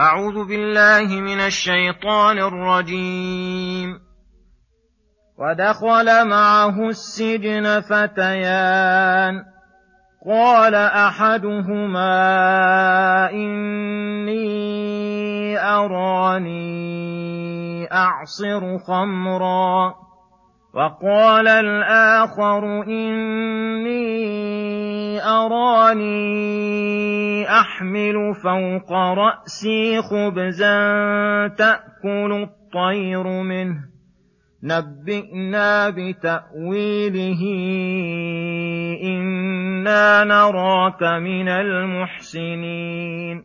أعوذ بالله من الشيطان الرجيم. ودخل معه السجن فتيان. قال أحدهما إني أراني أعصر خمرا. وقال الآخر إني أراني احمل فوق رأسي خبزا تأكل الطير منه. نبئنا بتأويله إنا نراك من المحسنين.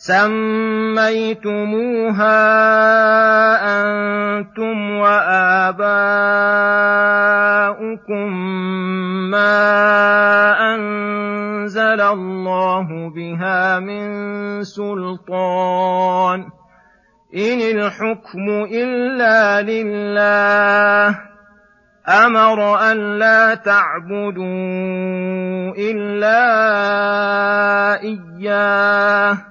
سميتموها أنتم واباؤكم ما انزل الله بها من سلطان ان الحكم الا لله أمر ان لا تعبدوا الا اياه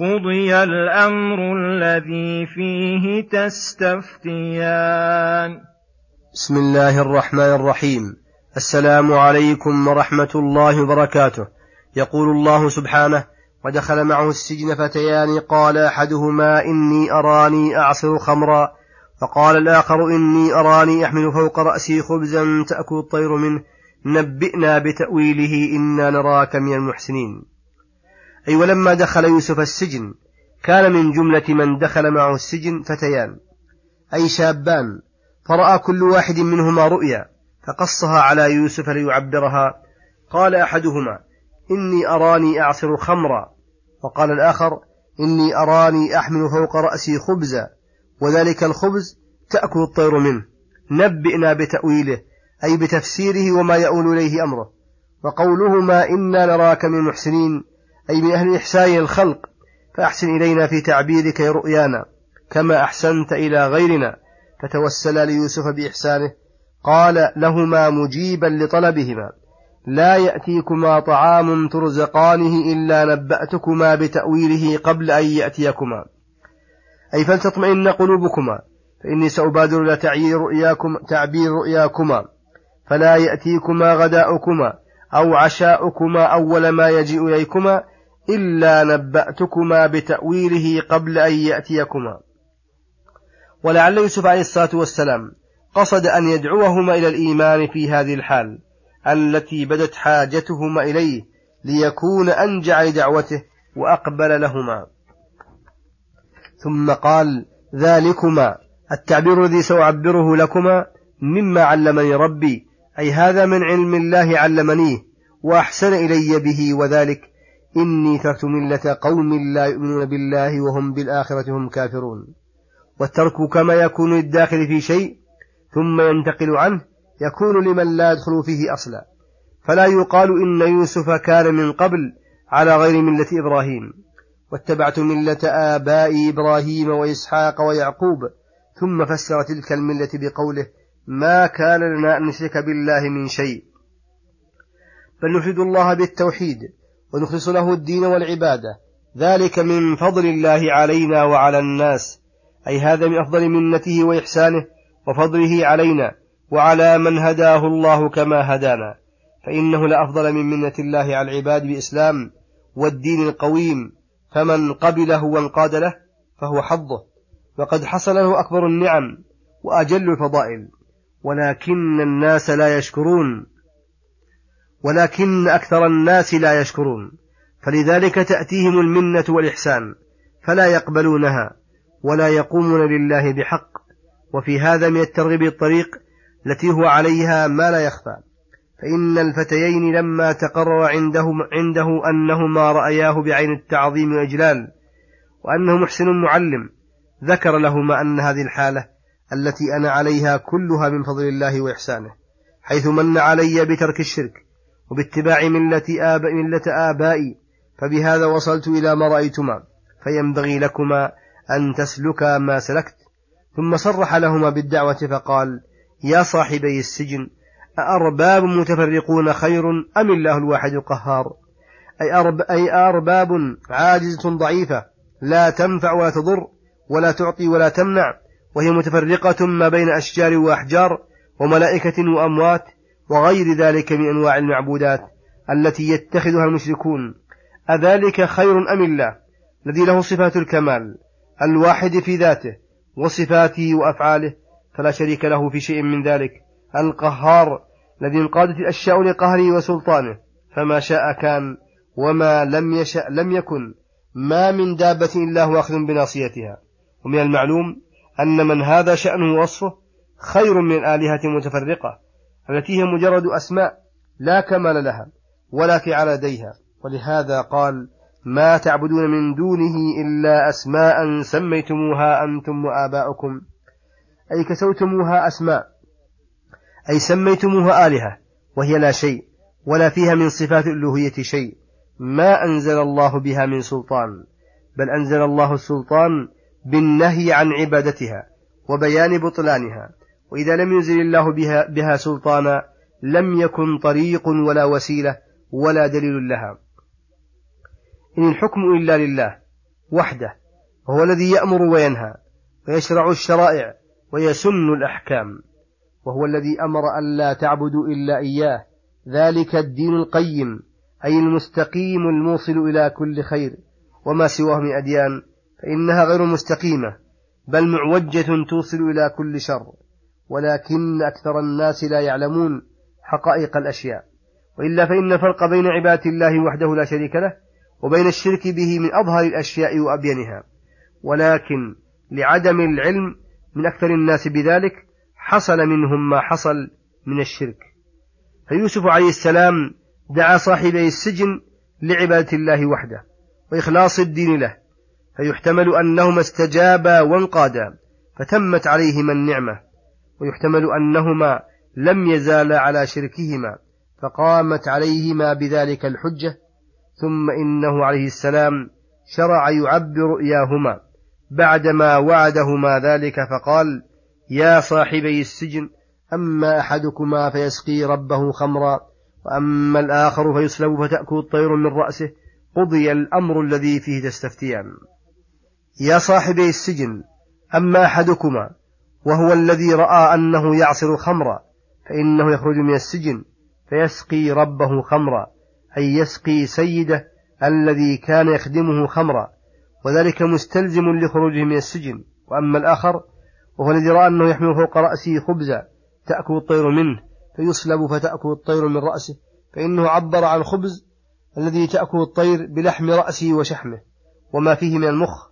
قضي الامر الذي فيه تستفتيان بسم الله الرحمن الرحيم. السلام عليكم ورحمة الله وبركاته. يقول الله سبحانه ودخل معه السجن فتيان قال أحدهما إني أراني أعصر خمرا فقال الآخر إني أراني أحمل فوق رأسي خبزا تأكل الطير منه. نبئنا بتأويله إنا نراك من المحسنين أي ولما دخل يوسف السجن كان من جملة من دخل معه السجن فتيان أي شابان فرأى كل واحد منهما رؤيا فقصها على يوسف ليعبرها قال أحدهما إني أراني أعصر خمرا وقال الآخر إني أراني أحمل فوق رأسي خبزا وذلك الخبز تأكل الطير منه نبئنا بتأويله أي بتفسيره وما يؤول إليه أمره وقولهما إنا نراك من المحسنين أي من أهل إحسان الخلق فأحسن إلينا في تعبيرك رؤيانا كما أحسنت إلى غيرنا فتوسلا ليوسف بإحسانه قال لهما مجيبا لطلبهما لا يأتيكما طعام ترزقانه إلا نبأتكما بتأويله قبل أن يأتيكما. أي فلتطمئن قلوبكما فإني سأبادر إلى رؤياكم تعبير رؤياكما فلا يأتيكما غداؤكما أو عشاؤكما أول ما يجيء إليكما إلا نبأتكما بتأويله قبل أن يأتيكما. ولعل يوسف عليه الصلاة والسلام قصد أن يدعوهما إلى الإيمان في هذه الحال التي بدت حاجتهما إليه ليكون أنجع لدعوته وأقبل لهما. ثم قال ذلكما التعبير الذي سأعبره لكما مما علمني ربي أي هذا من علم الله علمنيه وأحسن إلي به وذلك إني تركت ملة قوم لا يؤمنون بالله وهم بالآخرة هم كافرون. والترك كما يكون للداخل في شيء ثم ينتقل عنه يكون لمن لا يدخل فيه أصلا. فلا يقال إن يوسف كان من قبل على غير ملة إبراهيم. واتبعت ملة آبائي إبراهيم وإسحاق ويعقوب. ثم فسر تلك الملة بقوله ما كان لنا أن نشرك بالله من شيء. بل نفرد الله بالتوحيد. ونخلص له الدين والعبادة. ذلك من فضل الله علينا وعلى الناس. أي هذا من أفضل منته وإحسانه وفضله علينا وعلى من هداه الله كما هدانا. فإنه لأفضل من منة الله على العباد بإسلام والدين القويم. فمن قبله وانقاد له فهو حظه. وقد حصل له أكبر النعم وأجل الفضائل. ولكن الناس لا يشكرون. ولكن أكثر الناس لا يشكرون فلذلك تأتيهم المنة والإحسان فلا يقبلونها ولا يقومون لله بحق وفي هذا من الترغيب الطريق التي هو عليها ما لا يخفى فإن الفتيين لما تقرر عنده, عنده أنهما رأياه بعين التعظيم وإجلال وأنه محسن معلم ذكر لهما أن هذه الحالة التي أنا عليها كلها من فضل الله وإحسانه حيث من علي بترك الشرك وباتباع ملة, آب ملة آبائي فبهذا وصلت إلى ما رأيتما فينبغي لكما أن تسلكا ما سلكت. ثم صرح لهما بالدعوة فقال يا صاحبي السجن أأرباب متفرقون خير أم الله الواحد القهار؟ أي, أرب أي أرباب عاجزة ضعيفة لا تنفع ولا تضر ولا تعطي ولا تمنع وهي متفرقة ما بين أشجار وأحجار وملائكة وأموات وغير ذلك من أنواع المعبودات التي يتخذها المشركون. أذلك خير أم الله؟ الذي له صفات الكمال الواحد في ذاته وصفاته وأفعاله فلا شريك له في شيء من ذلك. القهار الذي انقادت الأشياء لقهره وسلطانه فما شاء كان وما لم يشأ لم يكن. ما من دابة إلا هو أخذ بناصيتها. ومن المعلوم أن من هذا شأنه وصفه خير من الآلهة المتفرقة التي هي مجرد أسماء لا كمال لها ولا فعل لديها ولهذا قال ما تعبدون من دونه إلا أسماء سميتموها أنتم وآباؤكم. أي كسوتموها أسماء أي سميتموها آلهة وهي لا شيء ولا فيها من صفات الألوهية شيء. ما أنزل الله بها من سلطان بل أنزل الله السلطان بالنهي عن عبادتها وبيان بطلانها. وإذا لم ينزل الله بها, بها سلطانا لم يكن طريق ولا وسيلة ولا دليل لها. إن الحكم إلا لله وحده وهو الذي يأمر وينهى ويشرع الشرائع ويسن الأحكام وهو الذي أمر أن لا تعبدوا إلا إياه. ذلك الدين القيم أي المستقيم الموصل إلى كل خير وما سواه من أديان فإنها غير مستقيمة بل معوجة توصل إلى كل شر. ولكن أكثر الناس لا يعلمون حقائق الأشياء. وإلا فإن الفرق بين عبادة الله وحده لا شريك له وبين الشرك به من أظهر الأشياء وأبينها. ولكن لعدم العلم من أكثر الناس بذلك حصل منهم ما حصل من الشرك. فيوسف عليه السلام دعا صاحبي السجن لعبادة الله وحده وإخلاص الدين له. فيحتمل أنهما استجابا وانقادا فتمت عليهما النعمة. ويحتمل أنهما لم يزالا على شركهما فقامت عليهما بذلك الحجة ثم إنه عليه السلام شرع يعبر إياهما. بعدما وعدهما ذلك فقال يا صاحبي السجن أما أحدكما فيسقي ربه خمرا وأما الآخر فيسلب فتأكل الطير من رأسه قضي الأمر الذي فيه تستفتيان. يا صاحبي السجن أما أحدكما وهو الذي رأى أنه يعصر خمرا فإنه يخرج من السجن فيسقي ربه خمرا أي يسقي سيده الذي كان يخدمه خمرا وذلك مستلزم لخروجه من السجن. وأما الآخر وهو الذي رأى أنه يحمل فوق رأسه خبزا تأكل الطير منه فيصلب فتأكل الطير من رأسه فإنه عبر عن خبز الذي تأكل الطير بلحم رأسه وشحمه. وما فيه من المخ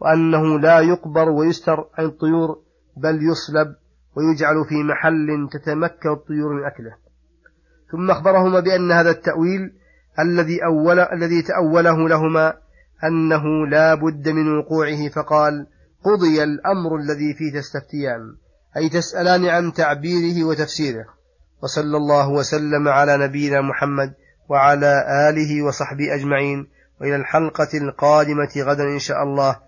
وأنه لا يقبر ويستر عن الطيور بل يصلب ويجعل في محل تتمكن الطيور من أكله. ثم أخبرهما بأن هذا التأويل الذي أول الذي تأوله لهما أنه لا بد من وقوعه فقال قضي الأمر الذي فيه تستفتيان أي تسألان عن تعبيره وتفسيره. وصلى الله وسلم على نبينا محمد وعلى آله وصحبه أجمعين وإلى الحلقة القادمة غدا إن شاء الله.